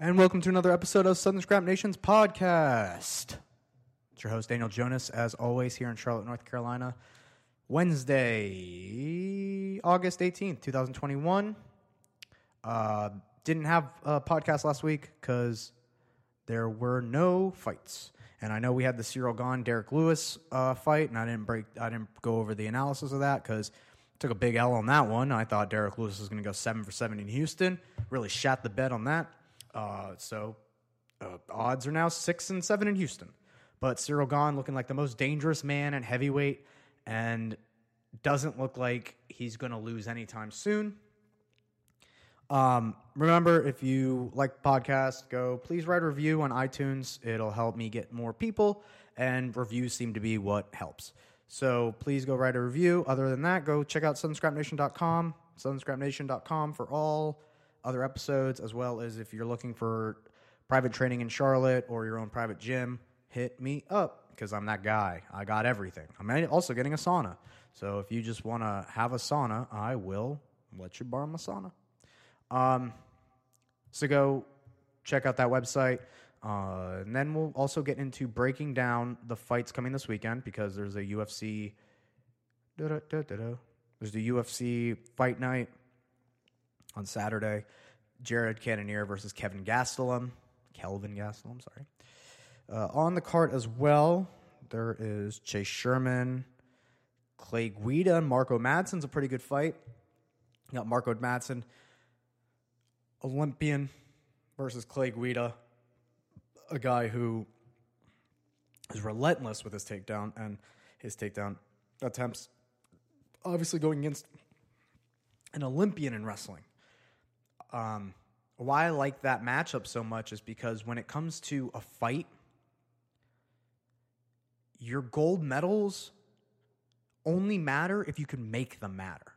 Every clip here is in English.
And welcome to another episode of Southern Scrap Nations podcast. It's your host, Daniel Jonas, as always, here in Charlotte, North Carolina. Wednesday, August 18th, 2021. Uh, didn't have a podcast last week because there were no fights. And I know we had the Cyril Gane Derek Lewis uh, fight, and I didn't break, I didn't go over the analysis of that because took a big L on that one. I thought Derek Lewis was going to go seven for seven in Houston. Really shot the bet on that. Uh, so uh, odds are now six and seven in Houston. But Cyril Gane looking like the most dangerous man at heavyweight and doesn't look like he's going to lose anytime soon. Um, remember, if you like podcast, go please write a review on iTunes. It'll help me get more people, and reviews seem to be what helps. So please go write a review. Other than that, go check out SouthernScrapNation.com, SouthernScrapNation.com for all other episodes, as well as if you're looking for private training in Charlotte or your own private gym, hit me up because I'm that guy. I got everything. I'm also getting a sauna. So if you just want to have a sauna, I will let you borrow my sauna. Um, so go check out that website. Uh, and then we'll also get into breaking down the fights coming this weekend because there's a UFC. There's the UFC fight night on Saturday. Jared Cannonier versus Kevin Gastelum. Kelvin Gastelum, sorry. Uh, on the card as well, there is Chase Sherman, Clay Guida, and Marco Madsen's a pretty good fight. You got Marco Madsen, Olympian versus Clay Guida, a guy who is relentless with his takedown and his takedown attempts. Obviously, going against an Olympian in wrestling. Um, why I like that matchup so much is because when it comes to a fight, your gold medals only matter if you can make them matter.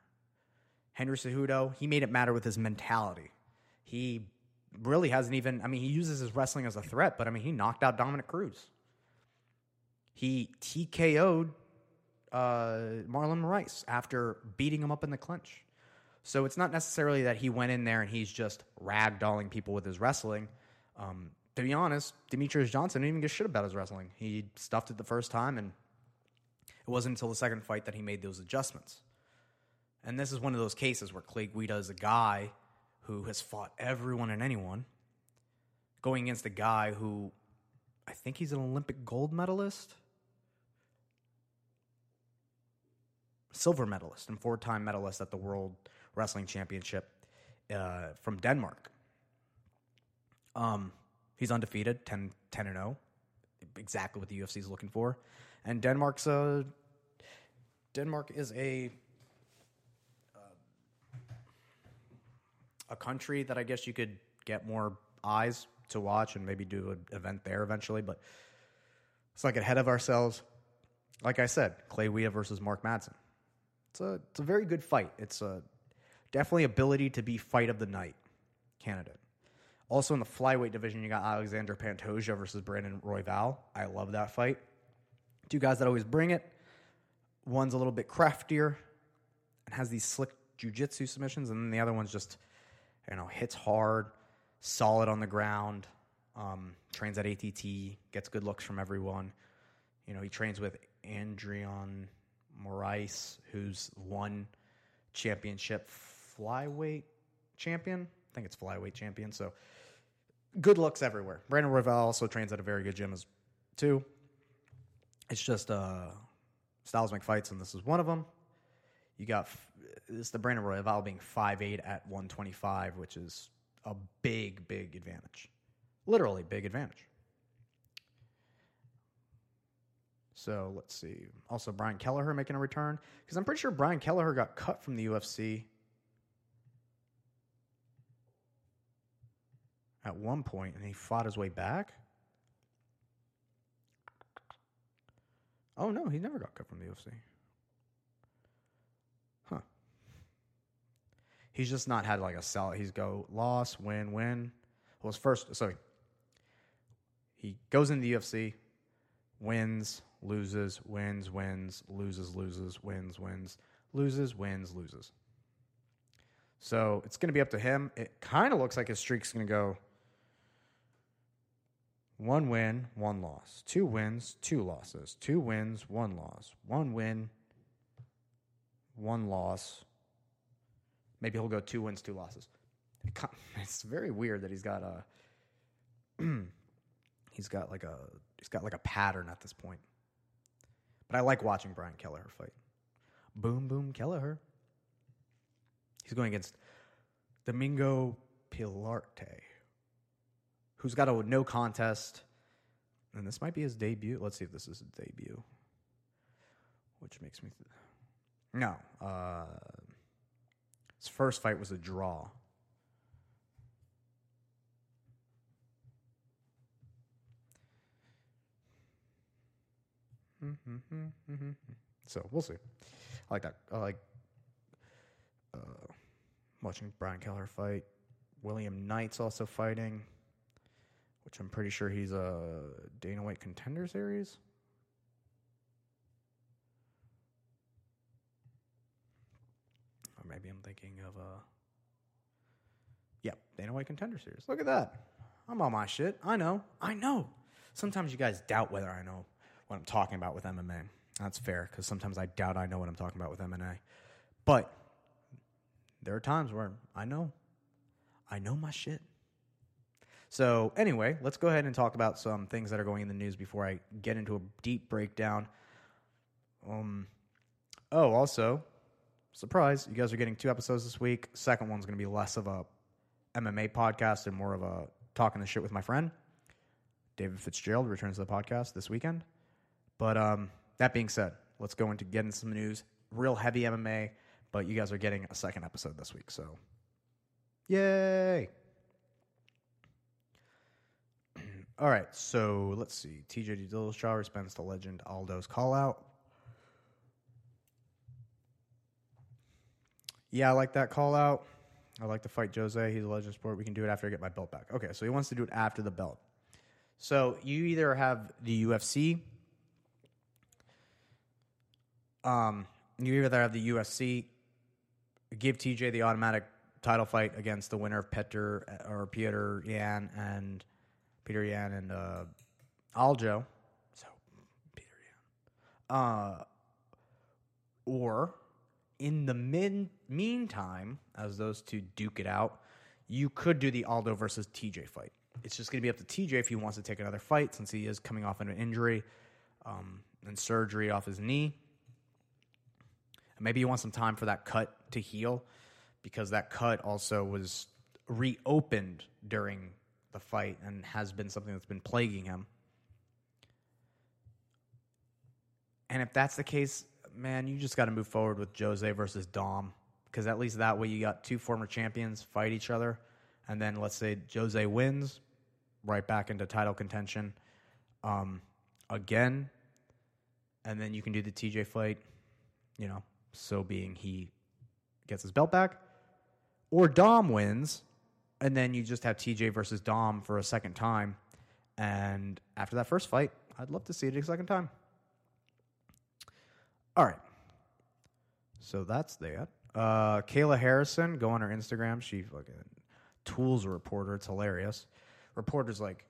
Henry Cejudo, he made it matter with his mentality. He really hasn't even, I mean, he uses his wrestling as a threat, but I mean, he knocked out Dominick Cruz. He TKO'd uh, Marlon Moraes after beating him up in the clinch. So it's not necessarily that he went in there and he's just ragdolling people with his wrestling. Um, to be honest, Demetrious Johnson didn't even give shit about his wrestling. He stuffed it the first time, and it wasn't until the second fight that he made those adjustments. And this is one of those cases where Clay Guida is a guy who has fought everyone and anyone, going against a guy who I think he's an Olympic gold medalist, silver medalist, and four time medalist at the World Wrestling Championship uh, from Denmark. Um, he's undefeated, 10, 10 and 0, exactly what the UFC is looking for. And Denmark's a Denmark is a uh, a country that I guess you could get more eyes to watch and maybe do an event there eventually. But not get ahead of ourselves. Like I said, Clay Guida versus Mark Madsen. It's a it's a very good fight. It's a definitely ability to be fight of the night candidate. Also in the flyweight division, you got Alexander Pantoja versus Brandon Royval. I love that fight. Two guys that always bring it. One's a little bit craftier and has these slick jujitsu submissions, and then the other one's just, you know, hits hard, solid on the ground, um, trains at ATT, gets good looks from everyone. You know, he trains with Adriano Moraes, who's ONE Championship flyweight champion. I think it's flyweight champion. So good looks everywhere. Brandon Royval also trains at a very good gym as too. It's just uh, styles make fights, and this is one of them. You got this the Brandon Royval being 5'8 at 125, which is a big, big advantage. Literally, big advantage. So let's see. Also, Brian Kelleher making a return because I'm pretty sure Brian Kelleher got cut from the UFC at one point and he fought his way back. Oh no, he never got cut from the UFC. Huh. He's just not had like a sell. He's go loss, win, win. Well, his first, sorry. He goes into the UFC, wins, loses, wins, wins, loses, loses, wins, wins, loses, wins, loses. So it's going to be up to him. It kind of looks like his streak's going to go One win, one loss. Two wins, two losses. Two wins, one loss. One win, one loss. Maybe he'll go two wins, two losses. It's very weird that he's got a he's got like a he's got like a pattern at this point. But I like watching Brian Kelleher fight. Boom boom Kelleher. He's going against Domingo Pilarte, who's got a no contest. And this might be his debut. Let's see if this is his debut. Which makes me. Th- no. Uh, his first fight was a draw. Mm-hmm, mm-hmm. So we'll see. I like that. I like uh, watching Brian Kelleher fight. William Knight's also fighting, which I'm pretty sure he's a Dana White contender series. Or maybe I'm thinking of a. Yep, Dana White contender series. Look at that. I'm on my shit. I know. I know. Sometimes you guys doubt whether I know what I'm talking about with MMA. That's fair because sometimes I doubt I know what I'm talking about with MMA. But there are times where I know. I know my shit. So, anyway, let's go ahead and talk about some things that are going in the news before I get into a deep breakdown. Um, oh, also, surprise, you guys are getting two episodes this week. Second one's going to be less of a MMA podcast and more of a talking the shit with my friend. David Fitzgerald returns to the podcast this weekend. But um, that being said, let's go into getting some news. Real heavy MMA, but you guys are getting a second episode this week, so yay! All right, so let's see. TJ Dillashaw responds to legend Aldo's call out. Yeah, I like that call out. I like to fight Jose. He's a legend sport. We can do it after I get my belt back. Okay, so he wants to do it after the belt. So you either have the UFC um, you either have the UFC give TJ the automatic title fight against the winner of Peter or Peter Yan and Peter Yan and uh, Aldo. So Peter Yan. Uh, or in the min- meantime, as those two duke it out, you could do the Aldo versus TJ fight. It's just going to be up to TJ if he wants to take another fight since he is coming off an injury um, and surgery off his knee. And Maybe you want some time for that cut to heal because that cut also was reopened during the fight and has been something that's been plaguing him. And if that's the case, man, you just got to move forward with Jose versus Dom because at least that way you got two former champions fight each other. And then let's say Jose wins, right back into title contention um, again. And then you can do the TJ fight, you know, so being he gets his belt back, or Dom wins, and then you just have TJ versus Dom for a second time. And after that first fight, I'd love to see it a second time. All right. So that's that. Uh, Kayla Harrison, go on her Instagram. She fucking tools a reporter. It's hilarious. Reporter's like,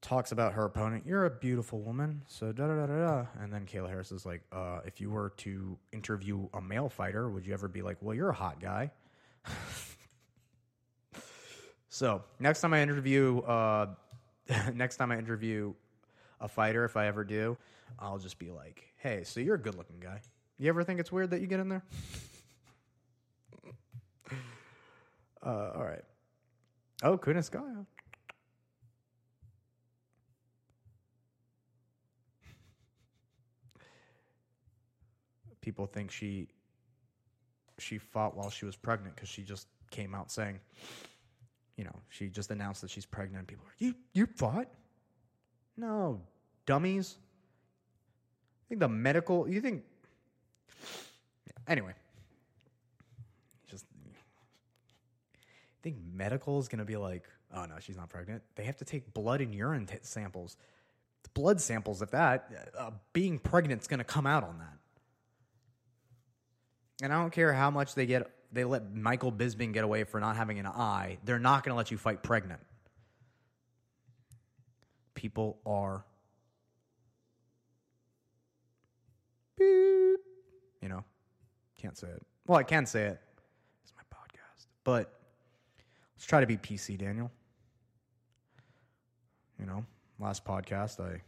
talks about her opponent. You're a beautiful woman. So da da da da da. And then Kayla Harris is like, uh, if you were to interview a male fighter, would you ever be like, well, you're a hot guy? so next time I interview, uh, next time I interview a fighter, if I ever do, I'll just be like, hey, so you're a good looking guy. You ever think it's weird that you get in there? uh, all right. Oh, Kunitskaya. people think she she fought while she was pregnant because she just came out saying, you know, she just announced that she's pregnant. People are you you fought? No, dummies. I think the medical. You think? Anyway, just think medical is gonna be like, oh no, she's not pregnant. They have to take blood and urine t- samples, blood samples. If that uh, being pregnant is gonna come out on that. And I don't care how much they get they let Michael Bisping get away for not having an eye. They're not going to let you fight pregnant. people are. You know, can't say it. Well, I can say it. It's my podcast. But let's try to be PC, Daniel. You know, last podcast, I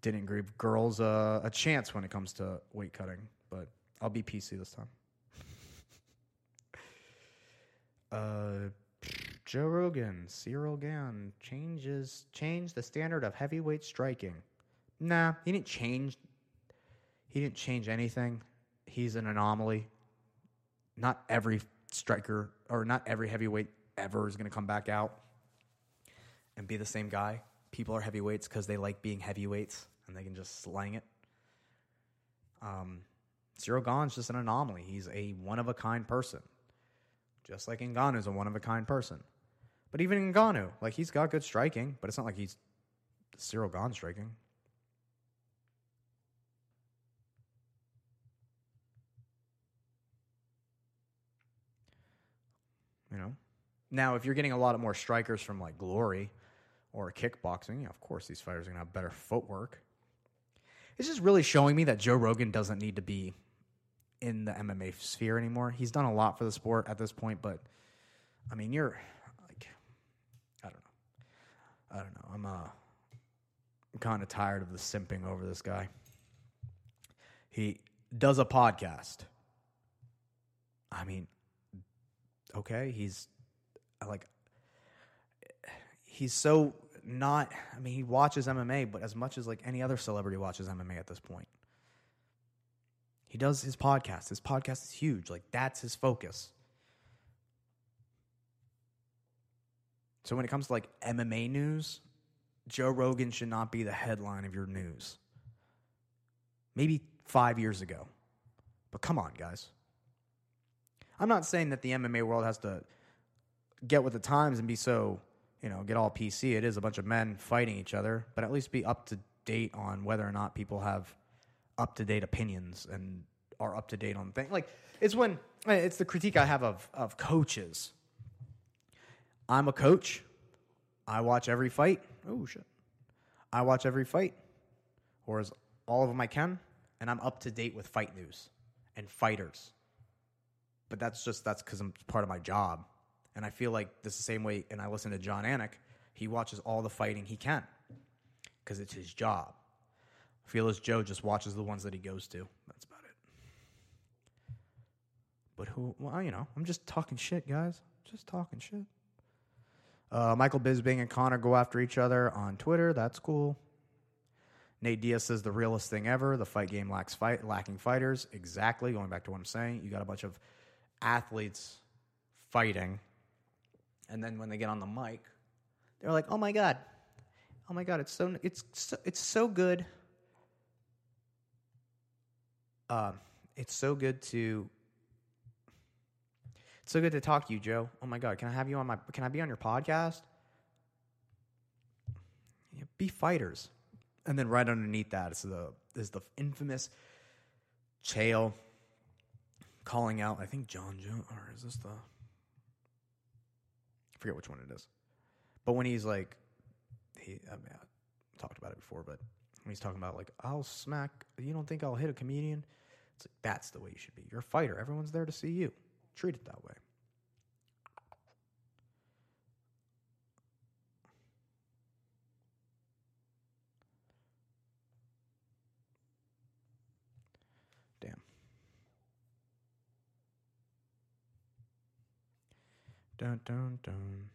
didn't give girls a chance when it comes to weight cutting, but I'll be PC this time. uh, Joe Rogan, Cyril Gane changes change the standard of heavyweight striking. Nah, he didn't change. He didn't change anything. He's an anomaly. Not every striker or not every heavyweight ever is going to come back out and be the same guy. People are heavyweights because they like being heavyweights and they can just slang it. Um, Cyril Gane's just an anomaly. He's a one of a kind person, just like Ngannou's a one of a kind person. But even Ngannou, like he's got good striking, but it's not like he's Cyril Gane striking. You know, now if you're getting a lot of more strikers from like Glory or kickboxing, yeah, of course these fighters are gonna have better footwork. It's just really showing me that Joe Rogan doesn't need to be in the MMA sphere anymore. He's done a lot for the sport at this point, but I mean, you're like, I don't know, I don't know. I'm uh, I'm kind of tired of the simping over this guy. He does a podcast. I mean, okay, he's like, he's so not. I mean, he watches MMA, but as much as like any other celebrity watches MMA at this point. He does his podcast. His podcast is huge. Like that's his focus. So when it comes to like MMA news, Joe Rogan should not be the headline of your news. Maybe 5 years ago. But come on, guys. I'm not saying that the MMA world has to get with the times and be so, you know, get all PC. It is a bunch of men fighting each other, but at least be up to date on whether or not people have up to date opinions and are up to date on things. Like it's when it's the critique I have of of coaches. I'm a coach. I watch every fight. Oh shit. I watch every fight, or as all of them I can, and I'm up to date with fight news and fighters. But that's just that's because I'm part of my job, and I feel like this is the same way. And I listen to Jon Anik. He watches all the fighting he can because it's his job. As Joe just watches the ones that he goes to. That's about it. But who? Well, you know, I'm just talking shit, guys. Just talking shit. Uh, Michael Bisping and Connor go after each other on Twitter. That's cool. Nate Diaz says the realest thing ever. The fight game lacks fight, lacking fighters. Exactly. Going back to what I'm saying, you got a bunch of athletes fighting, and then when they get on the mic, they're like, "Oh my god, oh my god, it's so it's so, it's so good." Uh, it's so good to it's so good to talk to you, Joe. Oh my god, can I have you on my can I be on your podcast? Yeah, be fighters. And then right underneath that is the is the infamous Chael calling out, I think Jon Jones or is this the I forget which one it is. But when he's like he I mean I talked about it before, but when he's talking about like I'll smack you don't think I'll hit a comedian? It's like that's the way you should be. You're a fighter. Everyone's there to see you. Treat it that way. Damn. Dun dun dun.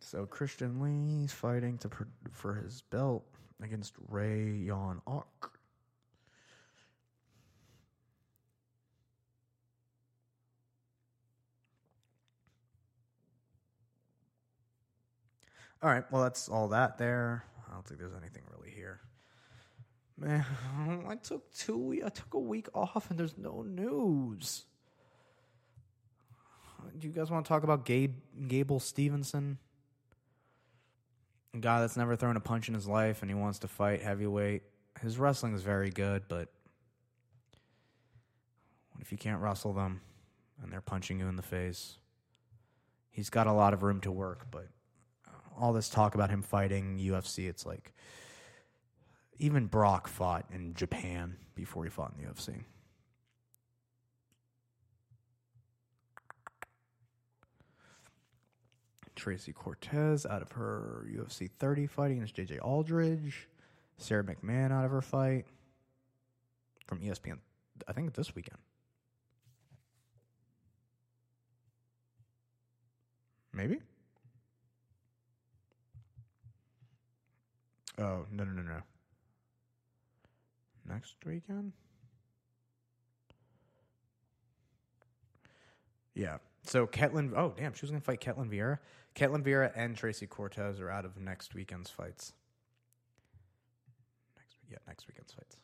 So Christian Lee's fighting to pr- for his belt against Rae Yoon Ok. All right, well that's all that there. I don't think there's anything really here. Man, I took two. I took a week off, and there's no news. Do you guys want to talk about Gabe Gable Stevenson? A guy that's never thrown a punch in his life, and he wants to fight heavyweight. His wrestling is very good, but what if you can't wrestle them, and they're punching you in the face? He's got a lot of room to work, but all this talk about him fighting UFC, it's like even Brock fought in Japan before he fought in the UFC. Tracy Cortez out of her UFC 30 fighting against JJ Aldrich. Sara McMann out of her fight from ESPN, I think this weekend. Maybe? Oh, no, no, no, no. Next weekend? Yeah. So Ketlen, oh damn, she was gonna fight Ketlen Vieira. Ketlen Vieira and Tracy Cortez are out of next weekend's fights. Next, yeah, next weekend's fights.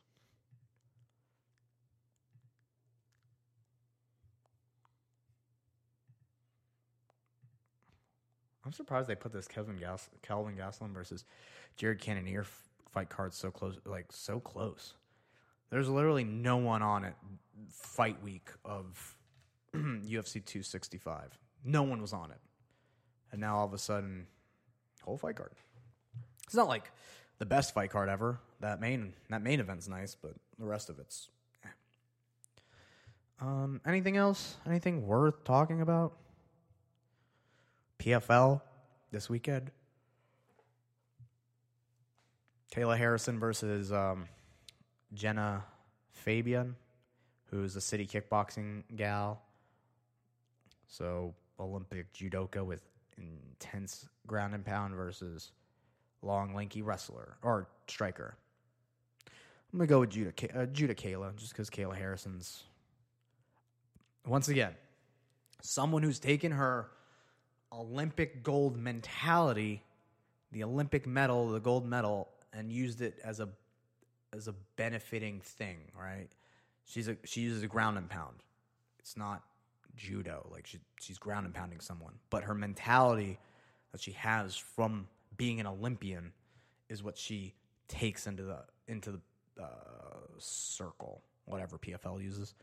I'm surprised they put this Kevin Gas- Kelvin Gastelum versus Jared Cannonier fight card so close, like so close. There's literally no one on it fight week of UFC 265. No one was on it, and now all of a sudden, whole fight card. It's not like the best fight card ever. That main that main event's nice, but the rest of it's. eh. Um, anything else? Anything worth talking about? PFL this weekend. Kayla Harrison versus um, Genah Fabian, who's a city kickboxing gal. So Olympic judoka with intense ground and pound versus long, lanky wrestler or striker. I'm gonna go with Judah, uh, Judah Kayla, just because Kayla Harrison's once again someone who's taken her Olympic gold mentality, the Olympic medal, the gold medal, and used it as a as a benefiting thing, right? She's a she uses a ground and pound. It's not judo, like she she's ground and pounding someone, but her mentality that she has from being an Olympian is what she takes into the into the uh, circle, whatever PFL uses,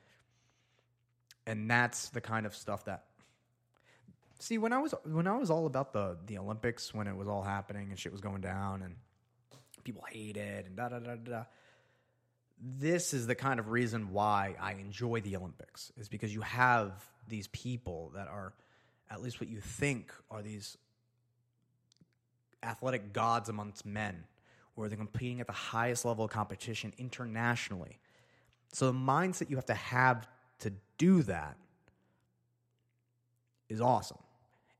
and that's the kind of stuff that See, when I was when I was all about the the Olympics, when it was all happening and shit was going down, and people hate it and da da da da. This is the kind of reason why I enjoy the Olympics is because you have these people that are, at least what you think are these athletic gods amongst men, where they're competing at the highest level of competition internationally. So the mindset you have to have to do that is awesome.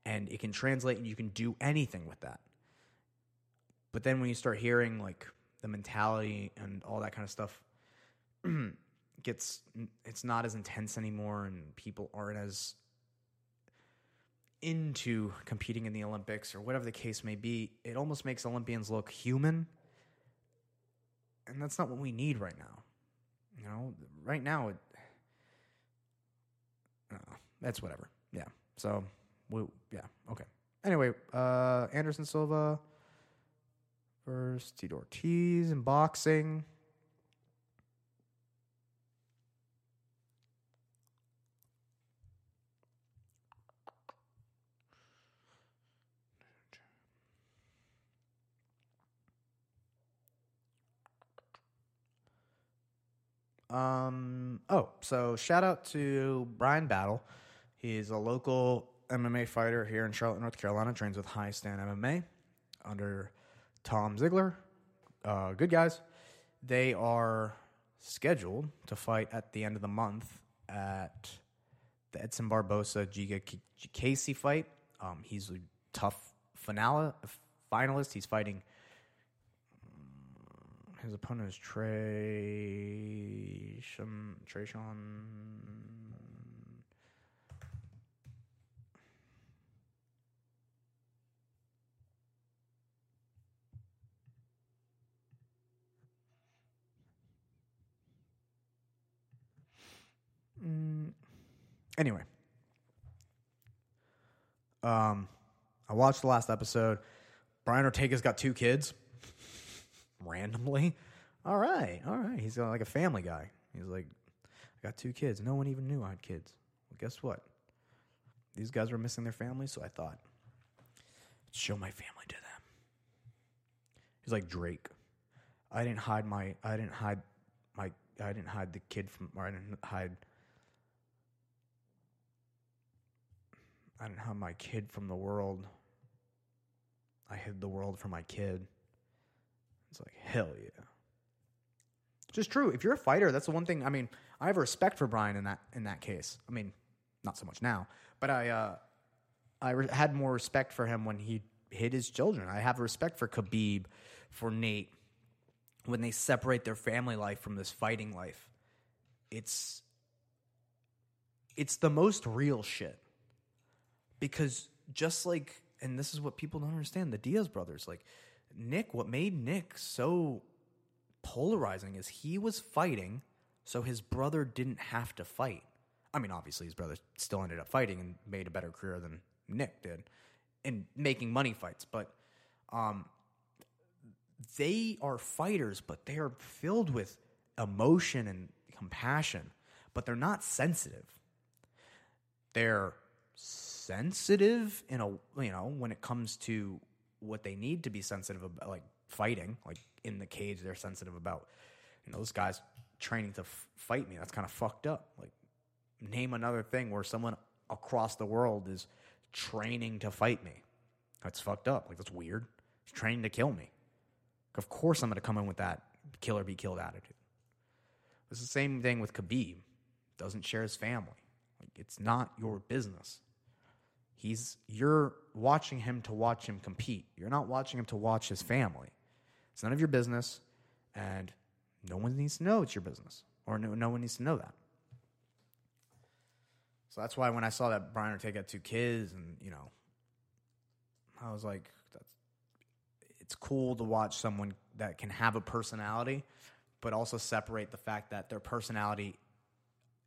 And it can translate and you can do anything with that. But then when you start hearing like the mentality and all that kind of stuff gets it's not as intense anymore and people aren't as into competing in the Olympics or whatever the case may be, it almost makes Olympians look human. And that's not what we need right now. You know, right now it uh, that's whatever. Yeah. So, we, yeah, okay. Anyway, uh, Anderson Silva versus Tito Ortiz in boxing. Um. Oh, so shout out to Bryan Battle. He's a local MMA fighter here in Charlotte, North Carolina. Trains with High Stand MMA under Tom Ziegler. Uh, good guys. They are scheduled to fight at the end of the month at the Edson Barbosa Giga Chikadze fight. Um, he's a TUF finale finalist. He's fighting. His opponent is Trey Shum, Mm, anyway, um, I watched the last episode. Brian Ortega's got two kids. Randomly, all right, all right. He's like a family guy. He's like, I got two kids. No one even knew I had kids. Well, guess what? these guys were missing their family, so I thought, show my family to them. He's like Drake. I didn't hide my. I didn't hide my. I didn't hide the kid from. Or I didn't hide. I didn't hide my kid from the world. I hid the world from my kid. It's like hell yeah. Just true. If you're a fighter, that's the one thing. I mean, I have respect for Brian in that in that case. I mean, not so much now, but I uh, I re- had more respect for him when he hid his children. I have respect for Khabib, for Nate, when they separate their family life from this fighting life. It's it's the most real shit because just like and this is what people don't understand the Diaz brothers like Nick what made Nick so polarizing is he was fighting so his brother didn't have to fight. I mean obviously his brother still ended up fighting and made a better career than Nick did in making money fights but um they are fighters but they are filled with emotion and compassion but they're not sensitive they're sensitive in a you know when it comes to what they need to be sensitive about like fighting like in the cage they're sensitive about. You know those guys training to f- fight me that's kind of fucked up. Like name another thing where someone across the world is training to fight me. That's fucked up. Like that's weird. He's training to kill me. Of course i'm going to come in with that kill or be killed attitude. It's the same thing with khabib. Doesn't share his family. Like it's not your business He's you're watching him to watch him compete. You're not watching him to watch his family. It's none of your business, and no one needs to know it's your business, or no, no one needs to know that. So that's why when I saw that Brian Ortega had two kids, and you know, I was like, that's it's cool to watch someone that can have a personality, but also separate the fact that their personality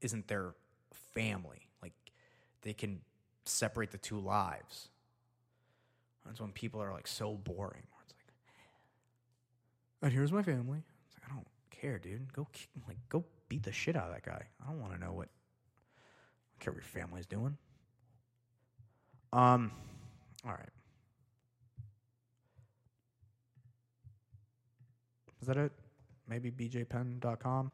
isn't their family. Like they can separate the two lives. That's when people are like so boring. It's like, and here's my family. It's like I don't care, dude. Go like go beat the shit out of that guy. I don't want to know what. I don't care what your family's doing. Um, all right. Is that it? Maybe bjpen.com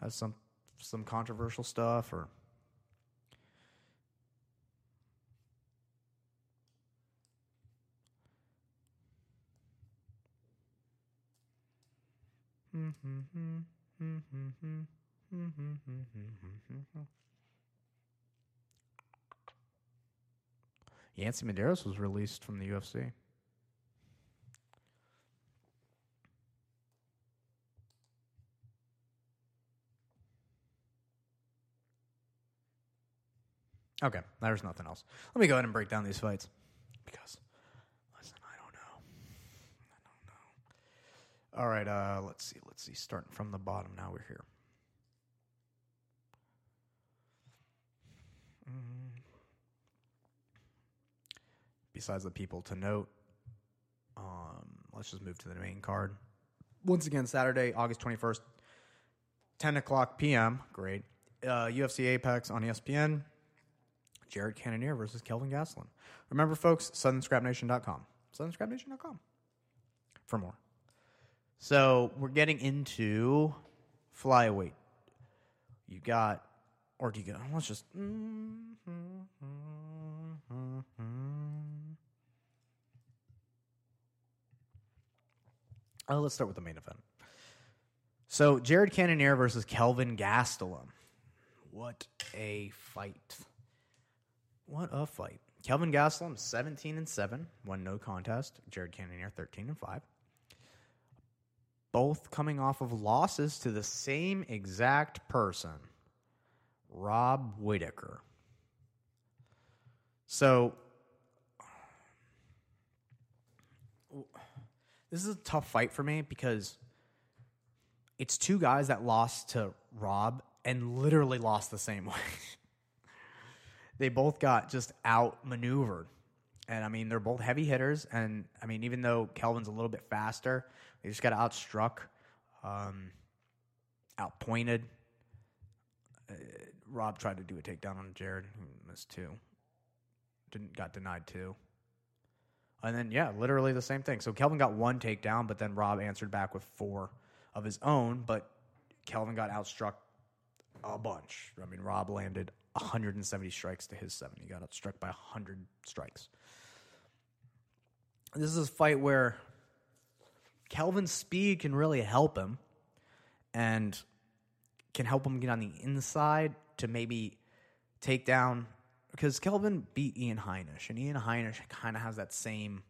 has some some controversial stuff or Yancy Medeiros was released from the UFC. Okay, there's nothing else. Let me go ahead and break down these fights because listen, I don't know. I don't know. All right, uh, let's see. Let's see. Starting from the bottom now, we're here. Mm. Besides the people to note, um, let's just move to the main card. Once again, Saturday, August 21st, 10 o'clock p.m. Great. Uh, UFC Apex on ESPN. Jared Cannonier versus Kelvin Gastelum. Remember, folks, SouthernScrapNation.com. SouthernScrapNation.com for more. So we're getting into flyweight. You got, or do you go? Let's just. Oh, let's start with the main event. So Jared Cannonier versus Kelvin Gastelum. What a fight! What a fight! Kelvin Gastelum, seventeen and seven, won no contest. Jared Cannonier, thirteen and five. Both coming off of losses to the same exact person, Rob Whittaker. So this is a tough fight for me because it's two guys that lost to Rob and literally lost the same way. they both got just outmaneuvered. And I mean, they're both heavy hitters. And I mean, even though Kelvin's a little bit faster, they just got outstruck, um, outpointed. Uh, Rob tried to do a takedown on Jared, he missed two. Didn't got denied two. And then yeah, literally the same thing. So Kelvin got one takedown, but then Rob answered back with four of his own, but Kelvin got outstruck a bunch. I mean, Rob landed 170 strikes to his 70. He got outstruck by 100 strikes. This is a fight where Kelvin's speed can really help him and can help him get on the inside to maybe take down because Kelvin beat Ian Heinisch, and Ian Heinisch kind of has that same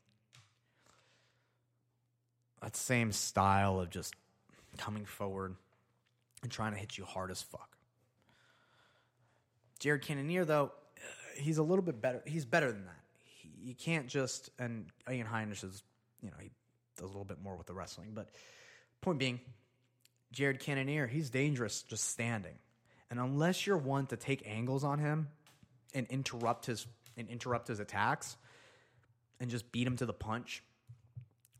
that same style of just coming forward and trying to hit you hard as fuck. Jared Cannonier, though, he's a little bit better. He's better than that. He, you can't just and Ian Heinisch is, you know, he a little bit more with the wrestling. But point being, Jared Cannonier, he's dangerous just standing, and unless you're one to take angles on him and interrupt his and interrupt his attacks and just beat him to the punch,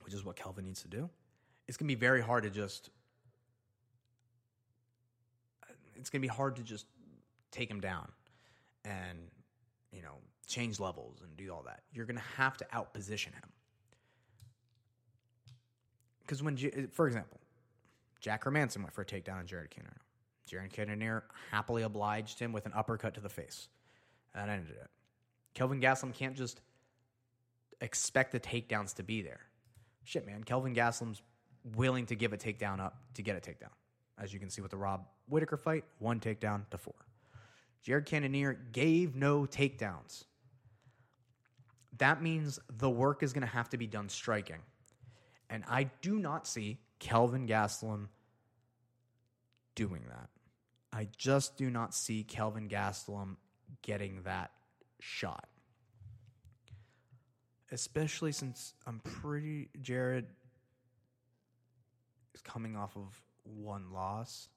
which is what Kelvin needs to do, it's gonna be very hard to just. It's gonna be hard to just take him down and you know change levels and do all that. You're gonna have to outposition him because when, for example, Jack Hermansson went for a takedown on Jared Cannonier. Jared Cannonier happily obliged him with an uppercut to the face. That ended it. Kelvin Gastelum can't just expect the takedowns to be there. Shit, man. Kelvin Gastelum's willing to give a takedown up to get a takedown. As you can see with the Rob Whittaker fight, one takedown to four. Jared Cannonier gave no takedowns. That means the work is going to have to be done striking. And I do not see Kelvin Gastelum doing that. I just do not see Kelvin Gastelum getting that shot. Especially since I'm pretty Jared is coming off of one loss.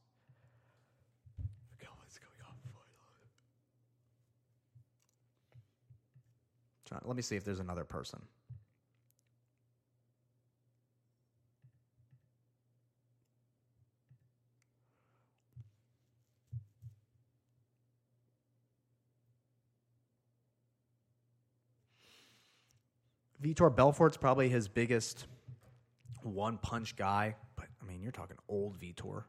Kelvin's coming off one loss. Let me see if there's another person. Vitor Belfort's probably his biggest one punch guy, but I mean, you're talking old Vitor.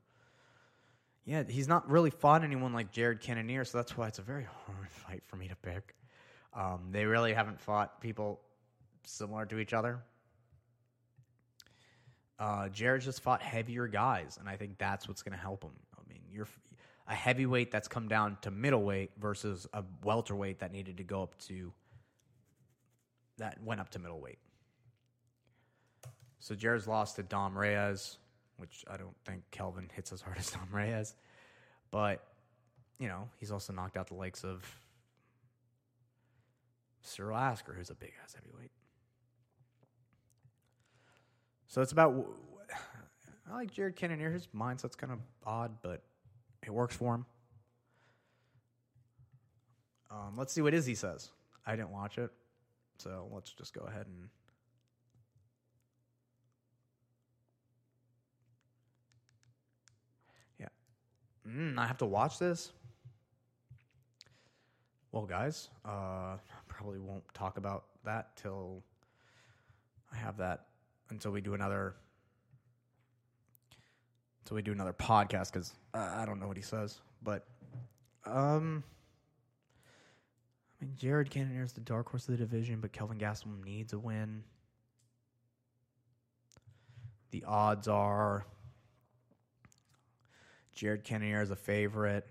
Yeah, he's not really fought anyone like Jared Cannonier, so that's why it's a very hard fight for me to pick. Um, they really haven't fought people similar to each other. Uh, Jared just fought heavier guys, and I think that's what's going to help him. I mean, you're a heavyweight that's come down to middleweight versus a welterweight that needed to go up to that went up to middleweight. So Jared's lost to Dom Reyes, which I don't think Kelvin hits as hard as Dom Reyes. But, you know, he's also knocked out the likes of Cyril Asker, who's a big ass heavyweight. So it's about. I like Jared Cannonier. His mindset's kind of odd, but it works for him. Um, let's see what Izzy says. I didn't watch it. So let's just go ahead and. Yeah. Mm, I have to watch this? Well, guys, uh, probably won't talk about that till I have that until we do another until we do another podcast because I don't know what he says, but um, I mean, Jared Cannonier is the dark horse of the division, but Kelvin Gastelum needs a win. The odds are Jared Cannonier is a favorite.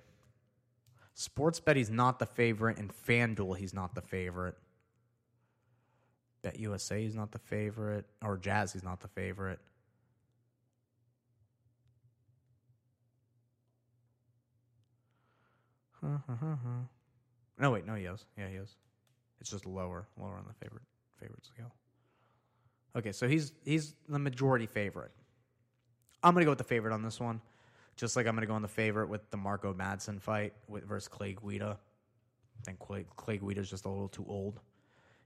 Sportsbet, he's not the favorite. And FanDuel, he's not the favorite. Bet USA, he's not the favorite. Or Jazz, he's not the favorite. No, wait, no, he is. Yeah, he is. It's just lower, lower on the favorite favorite scale. Okay, so he's he's the majority favorite. I'm gonna go with the favorite on this one, just like I'm gonna go on the favorite with the Marco Madsen fight with, versus Clay Guida. I think Clay, Clay Guida is just a little too old.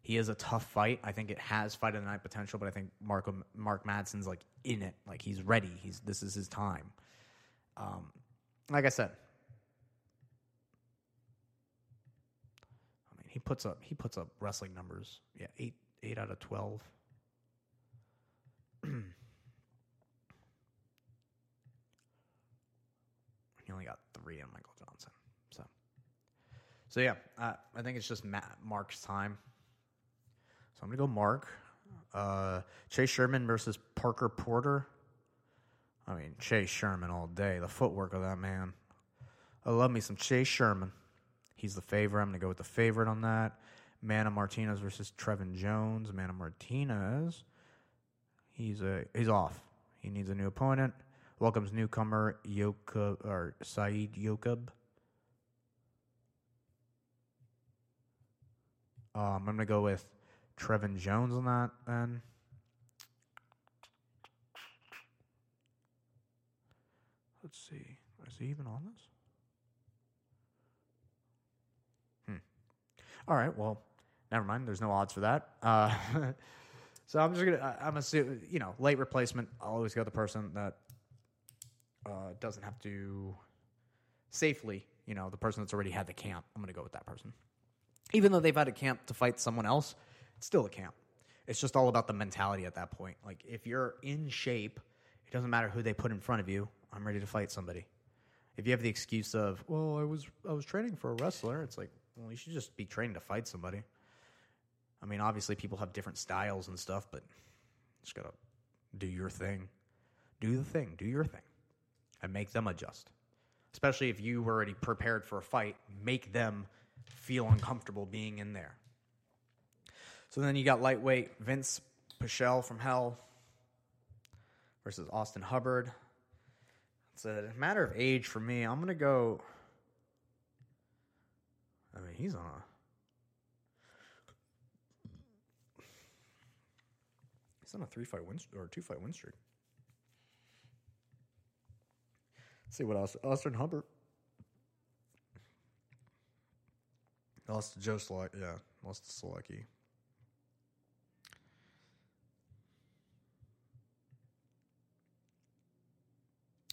He is a tough fight. I think it has fight of the night potential, but I think Marco Mark Madsen's like in it, like he's ready. He's this is his time. Um, like I said, puts up he puts up wrestling numbers. Yeah, eight eight out of twelve. he only got three on Michael Johnson. So, so yeah, uh, I think it's just Matt, Mark's time. So I'm gonna go Mark. Uh, Chase Sherman versus Parker Porter. I mean, Chase Sherman all day. The footwork of that man. I love me some Chase Sherman. He's the favorite. I'm going to go with the favorite on that. Mana Martinez versus Trevin Jones. Mana Martinez. He's a he's off. He needs a new opponent. Welcomes newcomer Yoka or Saeed Yokub. Um, I'm going to go with Trevin Jones on that then. Let's see. Is he even on this? All right. Well, never mind. There's no odds for that. Uh, so I'm just gonna. I'm assuming you know late replacement. I'll always go the person that uh, doesn't have to safely. You know, the person that's already had the camp. I'm gonna go with that person. Even though they've had a camp to fight someone else, it's still a camp. It's just all about the mentality at that point. Like if you're in shape, it doesn't matter who they put in front of you. I'm ready to fight somebody. If you have the excuse of, well, I was I was training for a wrestler, it's like, well, you should just be trained to fight somebody. I mean, obviously people have different styles and stuff, but just gotta do your thing. Do the thing. Do your thing. And make them adjust. Especially if you were already prepared for a fight, make them feel uncomfortable being in there. So then you got lightweight Vince Pichel from Hell versus Austin Hubbard. It's a matter of age for me. I'm going to go. I mean, he's on a. He's on a three fight win or two fight win streak. See what else. Austin Hubbard. Lost to Joe Solecki. Yeah, lost to Solecki.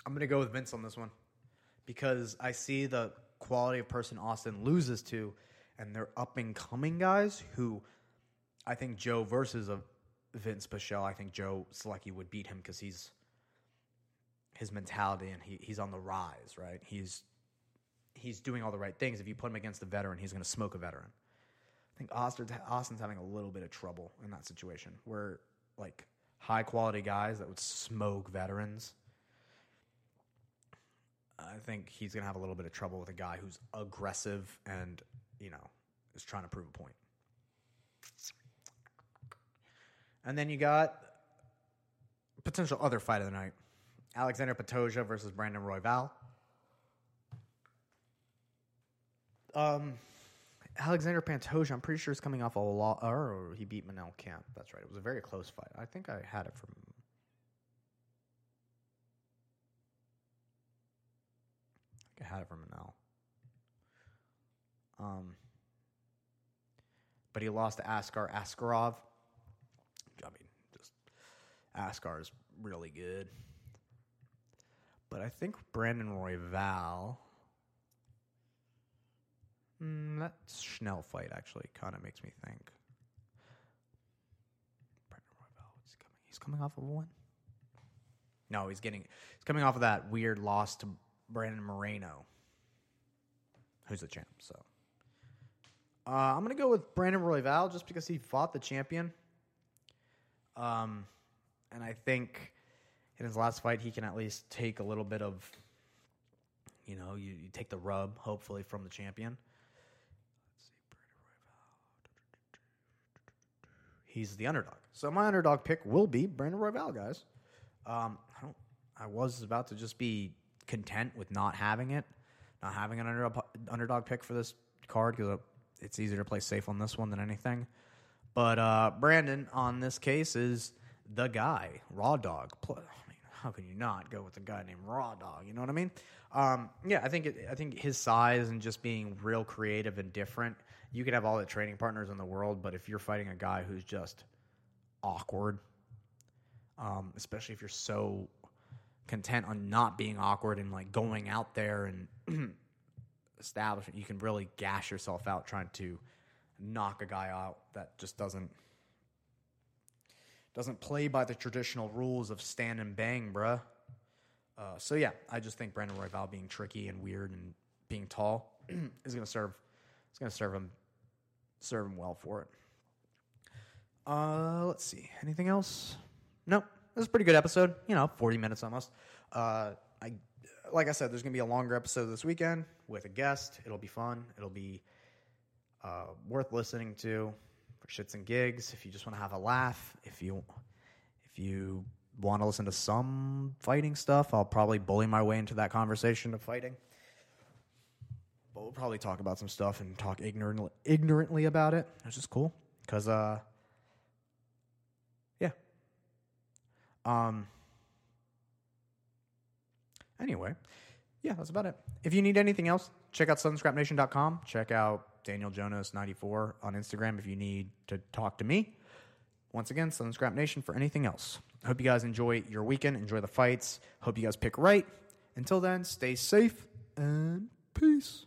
I'm to go with Vince on this one because I see the quality of person Austin loses to, and they're up and coming guys who I think Joe versus a Vince Pichel, I think Joe Solecki would beat him because he's his mentality and he, he's on the rise, right? He's he's doing all the right things. If you put him against a veteran, he's going to smoke a veteran. I think Austin, Austin's having a little bit of trouble in that situation where like high quality guys that would smoke veterans I think he's going to have a little bit of trouble with a guy who's aggressive and, you know, is trying to prove a point. And then you got potential other fight of the night Alexander Pantoja versus Brandon Royval. Um, Alexander Pantoja, I'm pretty sure is coming off a lot, or he beat Manel Kape. That's right. It was a very close fight. I think I had it from I had it from Manel. Um, but he lost to Askar Askarov. I mean, just Askar is really good. But I think Brandon Royval. Mm, that Schnell fight actually kind of makes me think. Brandon Royval, he's coming. He's coming off of one. No, he's getting. He's coming off of that weird loss to Brandon Moreno, who's the champ. So uh, I'm to go with Brandon Royval just because he fought the champion. Um, and I think in his last fight, he can at least take a little bit of, you know, you, you take the rub, hopefully, from the champion. He's the underdog. So my underdog pick will be Brandon Royval, guys. Um, I don't. I was about to just be content with not having it, not having an underdog, underdog pick for this card because it's easier to play safe on this one than anything. But uh, Brandon on this case is the guy, Raw Dog. I mean, how can you not go with a guy named Raw Dog? You know what I mean? Um, yeah, I think it, I think his size and just being real creative and different. You could have all the training partners in the world, but if you're fighting a guy who's just awkward, um, especially if you're so content on not being awkward and like going out there and establishing, you can really gash yourself out trying to knock a guy out that just doesn't doesn't play by the traditional rules of stand and bang, bruh. Uh, so yeah, I just think Brandon Royval being tricky and weird and being tall is to serve. It's going to serve him serve him well for it. Uh, let's see. Anything else? Nope. Is a pretty good episode. You know, forty minutes almost. Uh, I like I said, there's going to be a longer episode this weekend with a guest. It'll be fun. It'll be uh, worth listening to for shits and gigs. If you just want to have a laugh, if you if you want to listen to some fighting stuff, I'll probably bully my way into that conversation of fighting. But we'll probably talk about some stuff and talk ignorantly, ignorantly about it, which is cool. Because, uh, yeah. Um. Anyway, yeah, that's about it. If you need anything else, check out sunscrapnation.com. Check out Daniel Jonas94 on Instagram if you need to talk to me. Once again, Southern Scrap Nation for anything else. Hope you guys enjoy your weekend, enjoy the fights. Hope you guys pick right. Until then, stay safe and peace.